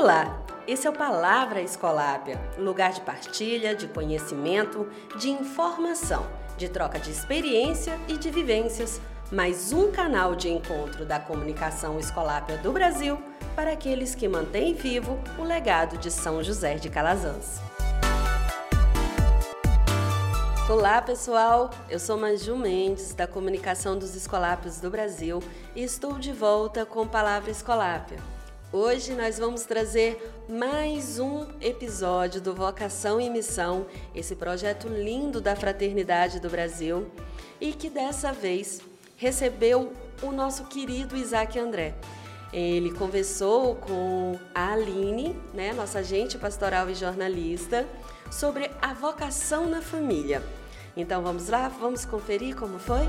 Olá, esse é o Palavra Escolápia, lugar de partilha, de conhecimento, de informação, de troca de experiência e de vivências, mais um canal de encontro da comunicação escolápia do Brasil para aqueles que mantêm vivo o legado de São José de Calazans. Olá pessoal, eu sou Maju Mendes da Comunicação dos Escolápios do Brasil e estou de volta com Palavra Escolápia. Hoje nós vamos trazer mais um episódio do Vocação e Missão, esse projeto lindo da Fraternidade do Brasil e que dessa vez recebeu o nosso querido Isaac André. Ele conversou com a Aline, né, nossa agente pastoral e jornalista, sobre a vocação na família. Então vamos lá, vamos conferir como foi?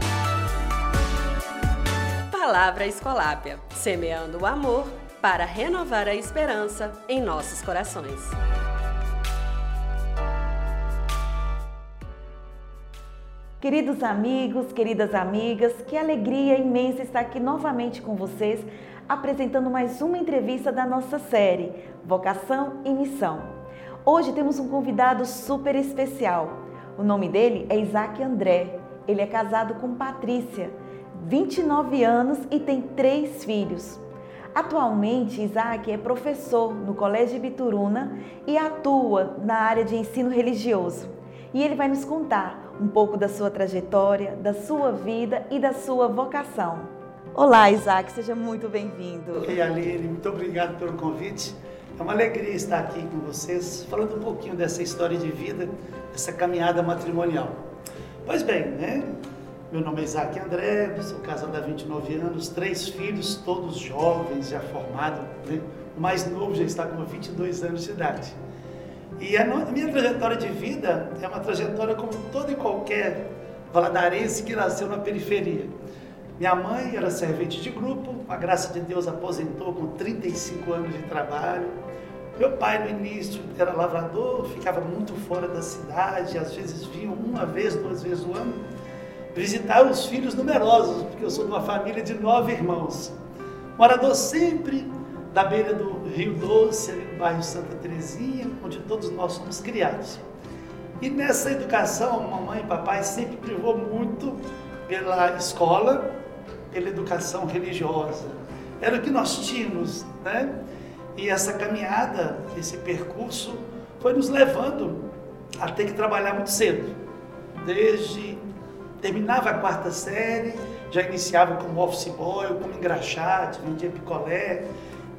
Palavra Escolápia, semeando o amor para renovar a esperança em nossos corações. Queridos amigos, queridas amigas, que alegria imensa estar aqui novamente com vocês, apresentando mais uma entrevista da nossa série Vocação e Missão. Hoje temos um convidado super especial. O nome dele é Isaac André. Ele é casado com Patrícia, 29 anos e tem três filhos. Atualmente, Isaac é professor no Colégio Bituruna e atua na área de ensino religioso. E ele vai nos contar um pouco da sua trajetória, da sua vida e da sua vocação. Olá, Isaac, seja muito bem-vindo. Oi, Aline, muito obrigado pelo convite. É uma alegria estar aqui com vocês, falando um pouquinho dessa história de vida, dessa caminhada matrimonial. Pois bem, né? Meu nome é Isaac André, sou casado há 29 anos, três filhos, todos jovens, já formados. Né? O mais novo já está com 22 anos de idade. E a minha trajetória de vida é uma trajetória como todo e qualquer valadarense que nasceu na periferia. Minha mãe era servente de grupo, a graça de Deus aposentou com 35 anos de trabalho. Meu pai, no início, era lavrador, ficava muito fora da cidade, às vezes vinha uma vez, duas vezes no ano visitar os filhos numerosos, porque eu sou de uma família de nove irmãos. Morador sempre da beira do Rio Doce, ali no bairro Santa Terezinha, onde todos nós somos criados. E nessa educação, mamãe e papai sempre privou muito pela escola, pela educação religiosa. Era o que nós tínhamos, né? E essa caminhada, esse percurso, foi nos levando a ter que trabalhar muito cedo. Desde terminava a quarta série, já iniciava como office boy, como engraxate, vendia picolé.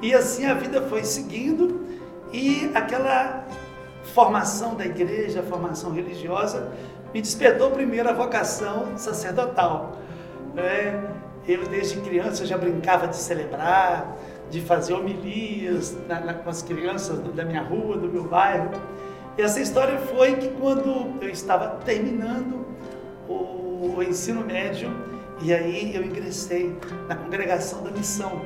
E assim a vida foi seguindo e aquela formação da igreja, a formação religiosa, me despertou primeiro a vocação sacerdotal. É, eu desde criança já brincava de celebrar, de fazer homilias na, na, com as crianças da minha rua, do meu bairro. E essa história foi que quando eu estava terminando o ensino médio e aí eu ingressei na congregação da missão,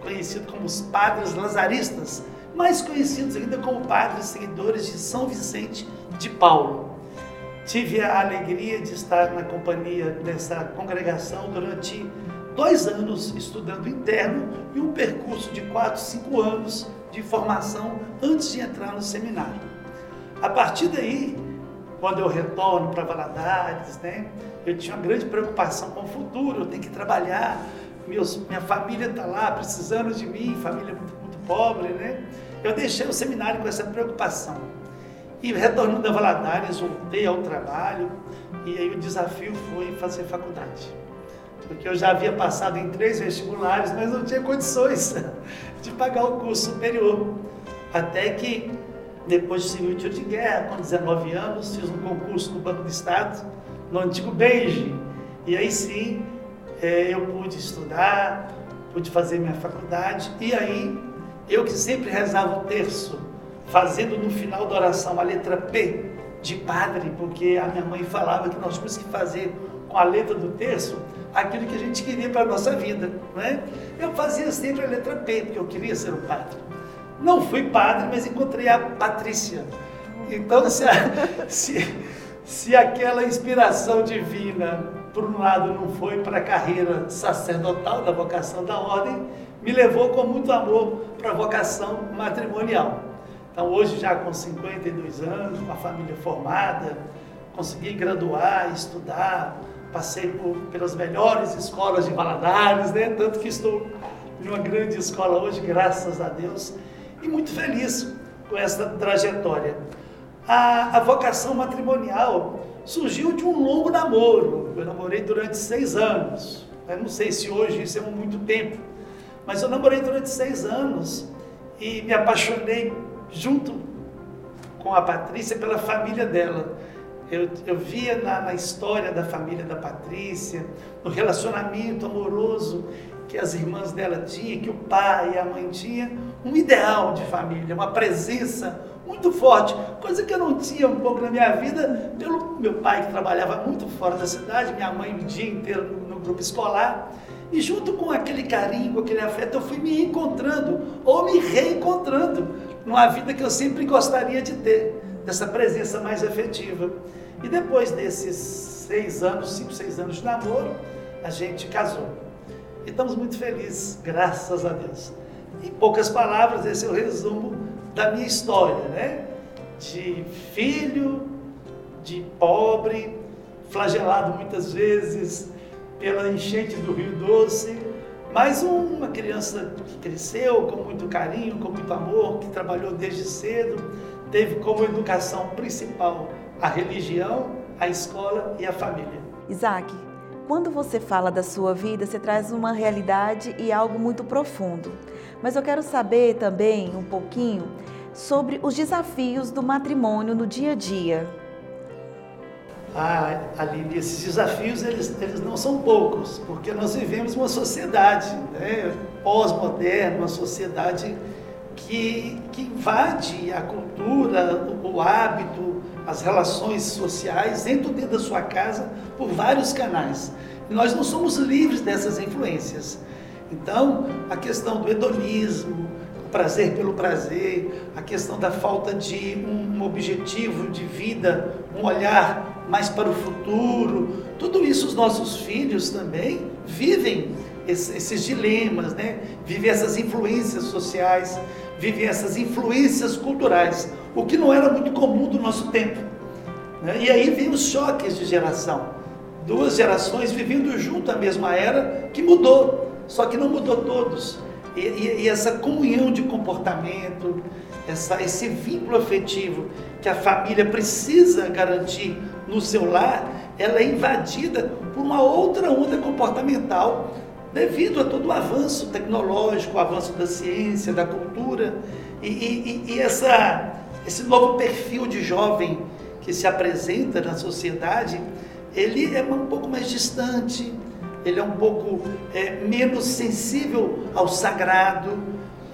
conhecido como os Padres Lazaristas, mais conhecidos ainda como Padres Seguidores de São Vicente de Paulo. Tive a alegria de estar na companhia dessa congregação durante dois anos estudando interno e um percurso de quatro, cinco anos de formação antes de entrar no seminário. A partir daí, quando eu retorno para Valadares, né, eu tinha uma grande preocupação com o futuro, eu tenho que trabalhar, meus, minha família está lá precisando de mim, família muito, muito pobre, né? Eu deixei o seminário com essa preocupação. E retornando a Valadares, voltei ao trabalho e aí o desafio foi fazer faculdade. Porque eu já havia passado em três vestibulares, mas não tinha condições de pagar o curso superior. Até que, depois de servir tiro de guerra, com 19 anos, fiz um concurso no Banco do Estado no antigo Beige. E aí sim é, eu pude estudar, pude fazer minha faculdade. E aí eu que sempre rezava o terço, fazendo no final da oração a letra P de padre, porque a minha mãe falava que nós tínhamos que fazer com a letra do terço aquilo que a gente queria para a nossa vida. Né? Eu fazia sempre a letra P, porque eu queria ser um padre. Não fui padre, mas encontrei a Patrícia. Então, se, a, se, se aquela inspiração divina, por um lado, não foi para a carreira sacerdotal da vocação da ordem, me levou com muito amor para a vocação matrimonial. Então, hoje, já com 52 anos, com a família formada, consegui graduar, estudar, passei por, pelas melhores escolas de Valadares, né? tanto que estou em uma grande escola hoje, graças a Deus, e muito feliz com essa trajetória. A, a vocação matrimonial surgiu de um longo namoro. Eu namorei durante seis anos. Eu não sei se hoje isso é muito tempo, mas eu namorei durante seis anos e me apaixonei junto com a Patrícia pela família dela. Eu, eu via na, na história da família da Patrícia, no relacionamento amoroso que as irmãs dela tinham, que o pai e a mãe tinham, um ideal de família, uma presença muito forte, coisa que eu não tinha um pouco na minha vida, pelo meu pai que trabalhava muito fora da cidade, minha mãe o dia inteiro no, no grupo escolar. E junto com aquele carinho, com aquele afeto, eu fui me encontrando ou me reencontrando numa vida que eu sempre gostaria de ter, dessa presença mais afetiva. E depois desses seis anos, cinco, seis anos de namoro, a gente casou. E estamos muito felizes, graças a Deus. Em poucas palavras, esse é o resumo da minha história, né? De filho, de pobre, flagelado muitas vezes pela enchente do Rio Doce, mas uma criança que cresceu com muito carinho, com muito amor, que trabalhou desde cedo, teve como educação principal a religião, a escola e a família. Isaac, quando você fala da sua vida, você traz uma realidade e algo muito profundo. Mas eu quero saber também um pouquinho sobre os desafios do matrimônio no dia a dia. Ah, Aline, esses desafios eles, eles não são poucos, porque nós vivemos uma sociedade né, pós-moderna, uma sociedade que, que invade a cultura, o, o hábito, as relações sociais dentro, da sua casa por vários canais. E nós não somos livres dessas influências. Então, a questão do hedonismo, o prazer pelo prazer, a questão da falta de um objetivo de vida, um olhar mais para o futuro, tudo isso os nossos filhos também vivem esses dilemas, né? vivem essas influências sociais, vivem essas influências culturais, o que não era muito comum do nosso tempo. Né? E aí vem os choques de geração. Duas gerações vivendo junto a mesma era que mudou, só que não mudou todos. E, e, e essa comunhão de comportamento, essa, esse vínculo afetivo que a família precisa garantir no seu lar, ela é invadida por uma outra onda comportamental devido a todo o avanço tecnológico, o avanço da ciência, da cultura e, e, e essa, esse novo perfil de jovem que se apresenta na sociedade, ele é um pouco mais distante, ele é um pouco é, menos sensível ao sagrado,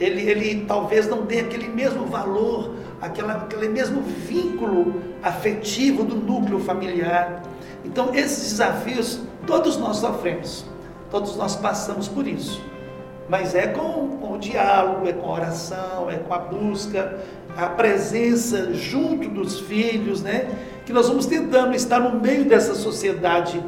ele, ele talvez não tenha aquele mesmo valor, aquela, aquele mesmo vínculo afetivo do núcleo familiar. Então, esses desafios todos nós sofremos. Todos nós passamos por isso. Mas é com, com o diálogo, é com a oração, é com a busca, a presença junto dos filhos, né? Que nós vamos tentando estar no meio dessa sociedade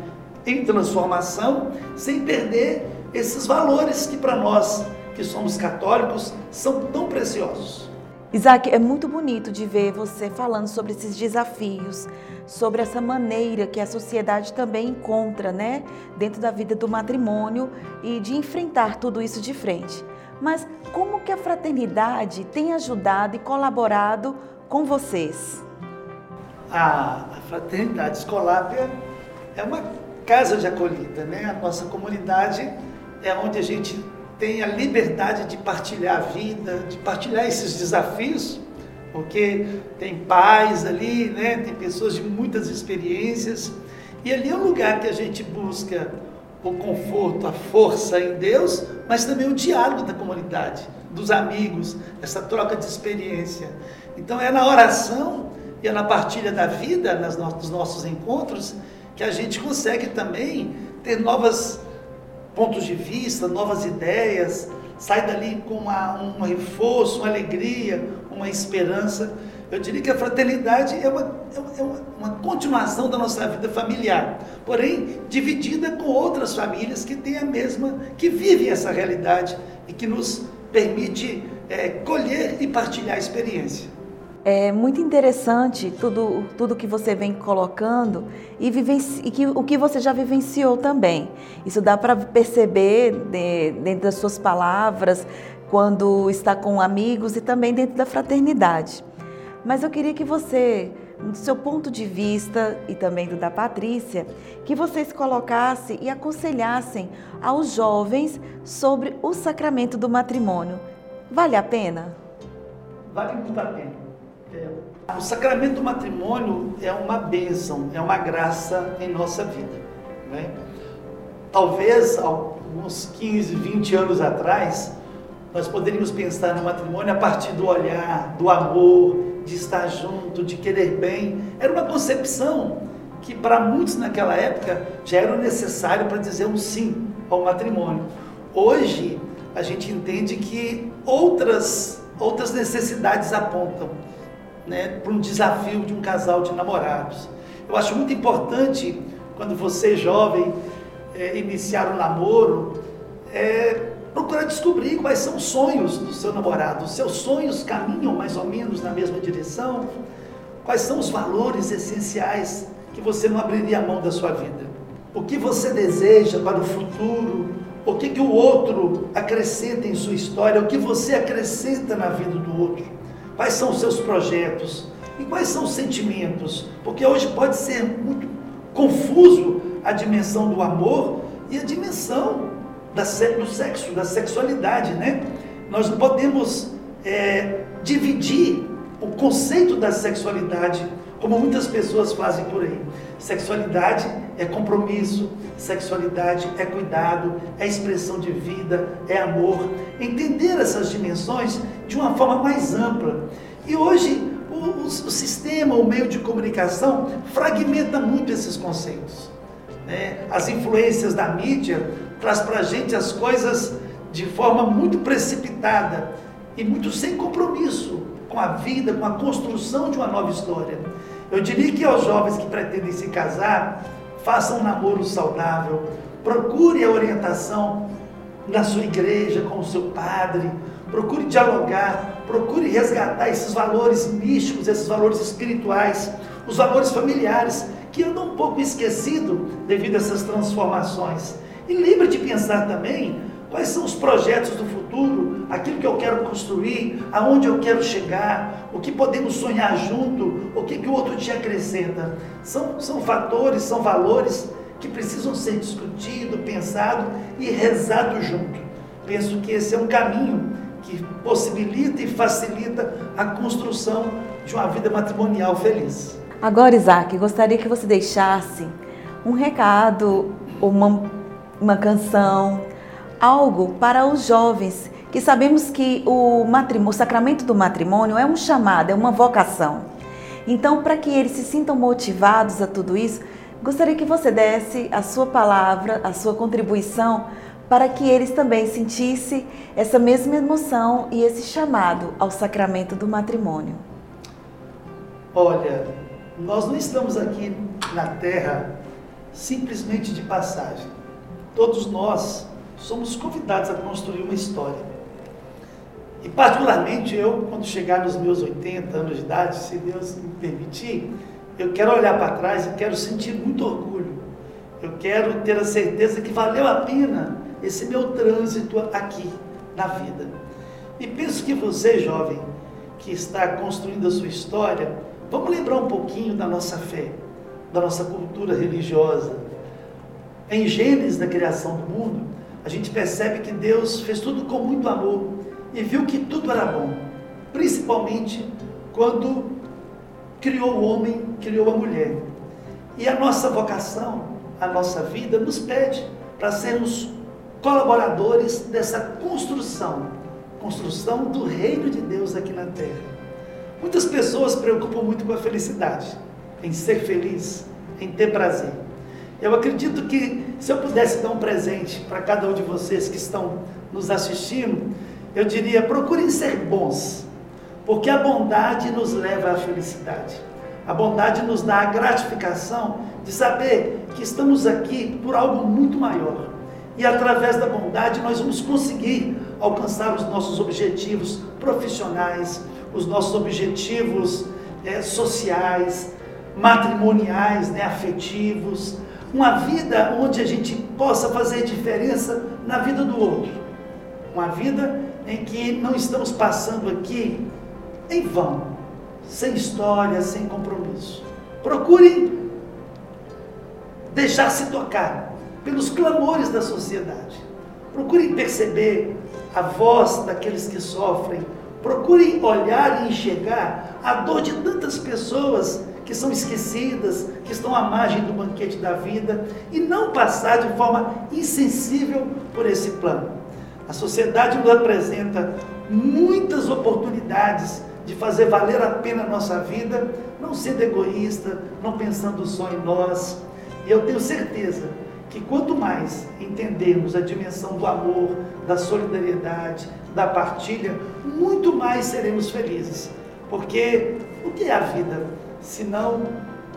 em transformação, sem perder esses valores que para nós, que somos católicos, são tão preciosos. Isaac, é muito bonito de ver você falando sobre esses desafios, sobre essa maneira que a sociedade também encontra, né, dentro da vida do matrimônio e de enfrentar tudo isso de frente. Mas como que a fraternidade tem ajudado e colaborado com vocês? A, fraternidade escolar é uma casa de acolhida, né? A nossa comunidade é onde a gente tem a liberdade de partilhar a vida, de partilhar esses desafios, porque tem pais ali, né? tem pessoas de muitas experiências, e ali é um lugar que a gente busca o conforto, a força em Deus, mas também o diálogo da comunidade, dos amigos, essa troca de experiência. Então é na oração e é na partilha da vida, nos nossos encontros, que a gente consegue também ter novas pontos de vista, novas ideias, sai dali com uma, um reforço, uma alegria, uma esperança. Eu diria que a fraternidade é uma, é uma, uma continuação da nossa vida familiar, porém dividida com outras famílias que têm a mesma, que vivem essa realidade e que nos permite é, colher e partilhar a experiência. É muito interessante tudo, tudo que você vem colocando e, vivenci, e que, o que você já vivenciou também. Isso dá para perceber de, dentro das suas palavras, quando está com amigos e também dentro da fraternidade. Mas eu queria que você, do seu ponto de vista e também do da Patrícia, que vocês colocassem e aconselhassem aos jovens sobre o sacramento do matrimônio. Vale a pena? Vale muito a pena. O sacramento do matrimônio é uma bênção, é uma graça em nossa vida. Né? Talvez alguns 15, 20 anos atrás, nós poderíamos pensar no matrimônio a partir do olhar, do amor, de estar junto, de querer bem. Era uma concepção que para muitos naquela época já era necessário para dizer um sim ao matrimônio. Hoje a gente entende que outras outras necessidades apontam né, para um desafio de um casal de namorados. Eu acho muito importante, quando você, jovem, é, iniciar um namoro, é, procurar descobrir quais são os sonhos do seu namorado. Seus sonhos caminham mais ou menos na mesma direção? Quais são os valores essenciais que você não abriria a mão da sua vida? O que você deseja para o futuro? O que, que o outro acrescenta em sua história? O que você acrescenta na vida do outro? Quais são os seus projetos? E quais são os sentimentos? Porque hoje pode ser muito confuso a dimensão do amor e a dimensão da, do sexo, da sexualidade, né? Nós podemos é, dividir o conceito da sexualidade como muitas pessoas fazem por aí. Sexualidade é compromisso, sexualidade é cuidado, é expressão de vida, é amor. Entender essas dimensões de uma forma mais ampla. E hoje o, o, sistema, o meio de comunicação fragmenta muito esses conceitos. Né? As influências da mídia traz para a gente as coisas de forma muito precipitada e muito sem compromisso com a vida, com a construção de uma nova história. Eu diria que aos jovens que pretendem se casar, façam um namoro saudável, procure a orientação na sua igreja, com o seu padre, procure dialogar, procure resgatar esses valores místicos, esses valores espirituais, os valores familiares, que andam um pouco esquecidos devido a essas transformações. E lembre de pensar também quais são os projetos do futuro, aquilo que eu quero construir, aonde eu quero chegar, o que podemos sonhar junto, o que, que o outro te acrescenta. São, são fatores, são valores que precisam ser discutidos, pensados e rezados junto. Penso que esse é um caminho que possibilita e facilita a construção de uma vida matrimonial feliz. Agora, Isaac, gostaria que você deixasse um recado, uma, uma canção, algo para os jovens, que sabemos que o, matrimônio, o sacramento do matrimônio é um chamado, é uma vocação. Então, para que eles se sintam motivados a tudo isso, gostaria que você desse a sua palavra, a sua contribuição para que eles também sentissem essa mesma emoção e esse chamado ao sacramento do matrimônio. Olha, nós não estamos aqui na terra simplesmente de passagem. Todos nós somos convidados a construir uma história. E particularmente eu, quando chegar nos meus 80 anos de idade, se Deus me permitir, eu quero olhar para trás e quero sentir muito orgulho. Eu quero ter a certeza que valeu a pena esse meu trânsito aqui na vida. E penso que você, jovem, que está construindo a sua história, vamos lembrar um pouquinho da nossa fé, da nossa cultura religiosa. Em Gênesis, da criação do mundo, a gente percebe que Deus fez tudo com muito amor e viu que tudo era bom, principalmente quando criou o homem, criou a mulher. E a nossa vocação, a nossa vida nos pede para sermos colaboradores dessa construção, construção do reino de Deus aqui na terra. Muitas pessoas se preocupam muito com a felicidade, em ser feliz, em ter prazer. Eu acredito que se eu pudesse dar um presente para cada um de vocês que estão nos assistindo, eu diria: procurem ser bons, porque a bondade nos leva à felicidade. A bondade nos dá a gratificação de saber que estamos aqui por algo muito maior. E através da bondade nós vamos conseguir alcançar os nossos objetivos profissionais, os nossos objetivos é, sociais, matrimoniais, né, afetivos, uma vida onde a gente possa fazer diferença na vida do outro. Uma vida em que não estamos passando aqui em vão, sem história, sem compromisso. Procurem deixar-se tocar pelos clamores da sociedade. Procurem perceber a voz daqueles que sofrem. Procurem olhar e enxergar a dor de tantas pessoas que são esquecidas, que estão à margem do banquete da vida e não passar de forma insensível por esse plano. A sociedade nos apresenta muitas oportunidades de fazer valer a pena a nossa vida, não sendo egoísta, não pensando só em nós. E eu tenho certeza que quanto mais entendermos a dimensão do amor, da solidariedade, da partilha, muito mais seremos felizes. Porque o que é a vida? Se não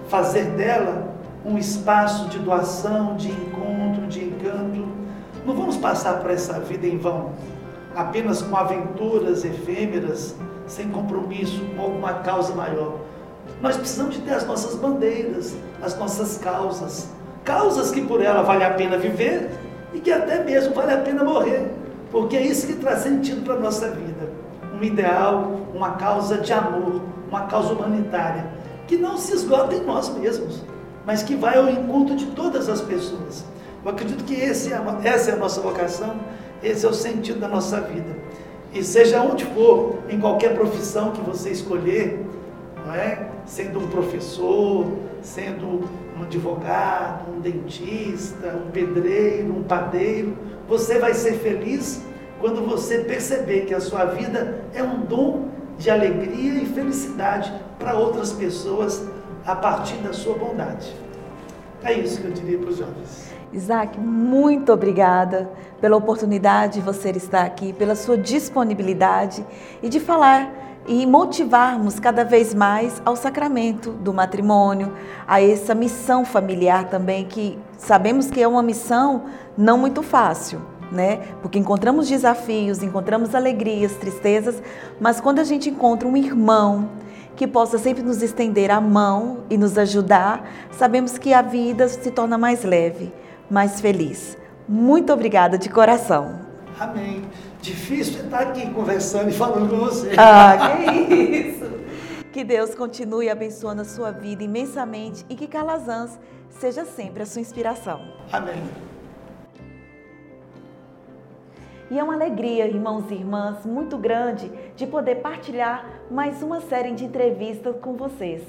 fazer dela um espaço de doação, de encontro, de encanto. Não vamos passar por essa vida em vão, apenas com aventuras efêmeras, sem compromisso com alguma causa maior. Nós precisamos de ter as nossas bandeiras, as nossas causas, causas que por ela vale a pena viver e que até mesmo vale a pena morrer, porque é isso que traz sentido para a nossa vida. Um ideal, uma causa de amor, uma causa humanitária, que não se esgota em nós mesmos, mas que vai ao encontro de todas as pessoas. Eu acredito que esse é essa é a nossa vocação, esse é o sentido da nossa vida. E seja onde for, em qualquer profissão que você escolher, não é? sendo um professor, sendo um advogado, um dentista, um pedreiro, um padeiro, você vai ser feliz quando você perceber que a sua vida é um dom de alegria e felicidade para outras pessoas a partir da sua bondade. É isso que eu diria para os jovens. Isaac, muito obrigada pela oportunidade de você estar aqui, pela sua disponibilidade e de falar e motivarmos cada vez mais ao sacramento do matrimônio, a essa missão familiar também, que sabemos que é uma missão não muito fácil, né? Porque encontramos desafios, encontramos alegrias, tristezas, mas quando a gente encontra um irmão que possa sempre nos estender a mão e nos ajudar, sabemos que a vida se torna mais leve, mais feliz. Muito obrigada de coração. Amém. Difícil estar aqui conversando e falando com você. Ah, que isso! Que Deus continue abençoando a sua vida imensamente e que Calazans seja sempre a sua inspiração. Amém. E é uma alegria, irmãos e irmãs, muito grande de poder partilhar mais uma série de entrevistas com vocês.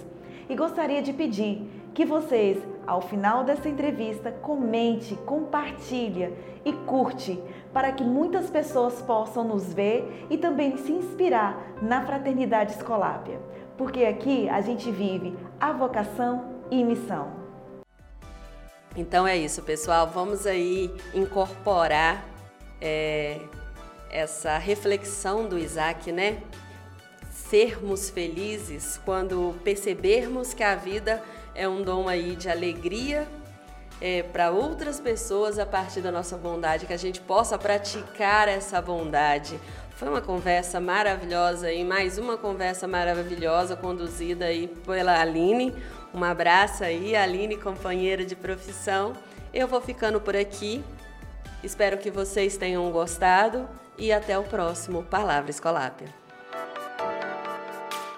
E gostaria de pedir que vocês, ao final dessa entrevista, comente, compartilhe e curte para que muitas pessoas possam nos ver e também se inspirar na fraternidade escolápia. Porque aqui a gente vive a vocação e missão. Então é isso, pessoal. Vamos aí incorporar é, essa reflexão do Isaac, né? Sermos felizes quando percebermos que a vida é um dom aí de alegria é, para outras pessoas a partir da nossa bondade, que a gente possa praticar essa bondade. Foi uma conversa maravilhosa e mais uma conversa maravilhosa conduzida aí pela Aline. Um abraço aí, Aline, companheira de profissão. Eu vou ficando por aqui. Espero que vocês tenham gostado e até o próximo Palavra Escolápia.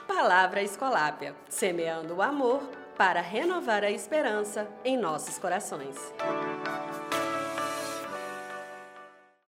Palavra Escolápia, semeando o amor para renovar a esperança em nossos corações.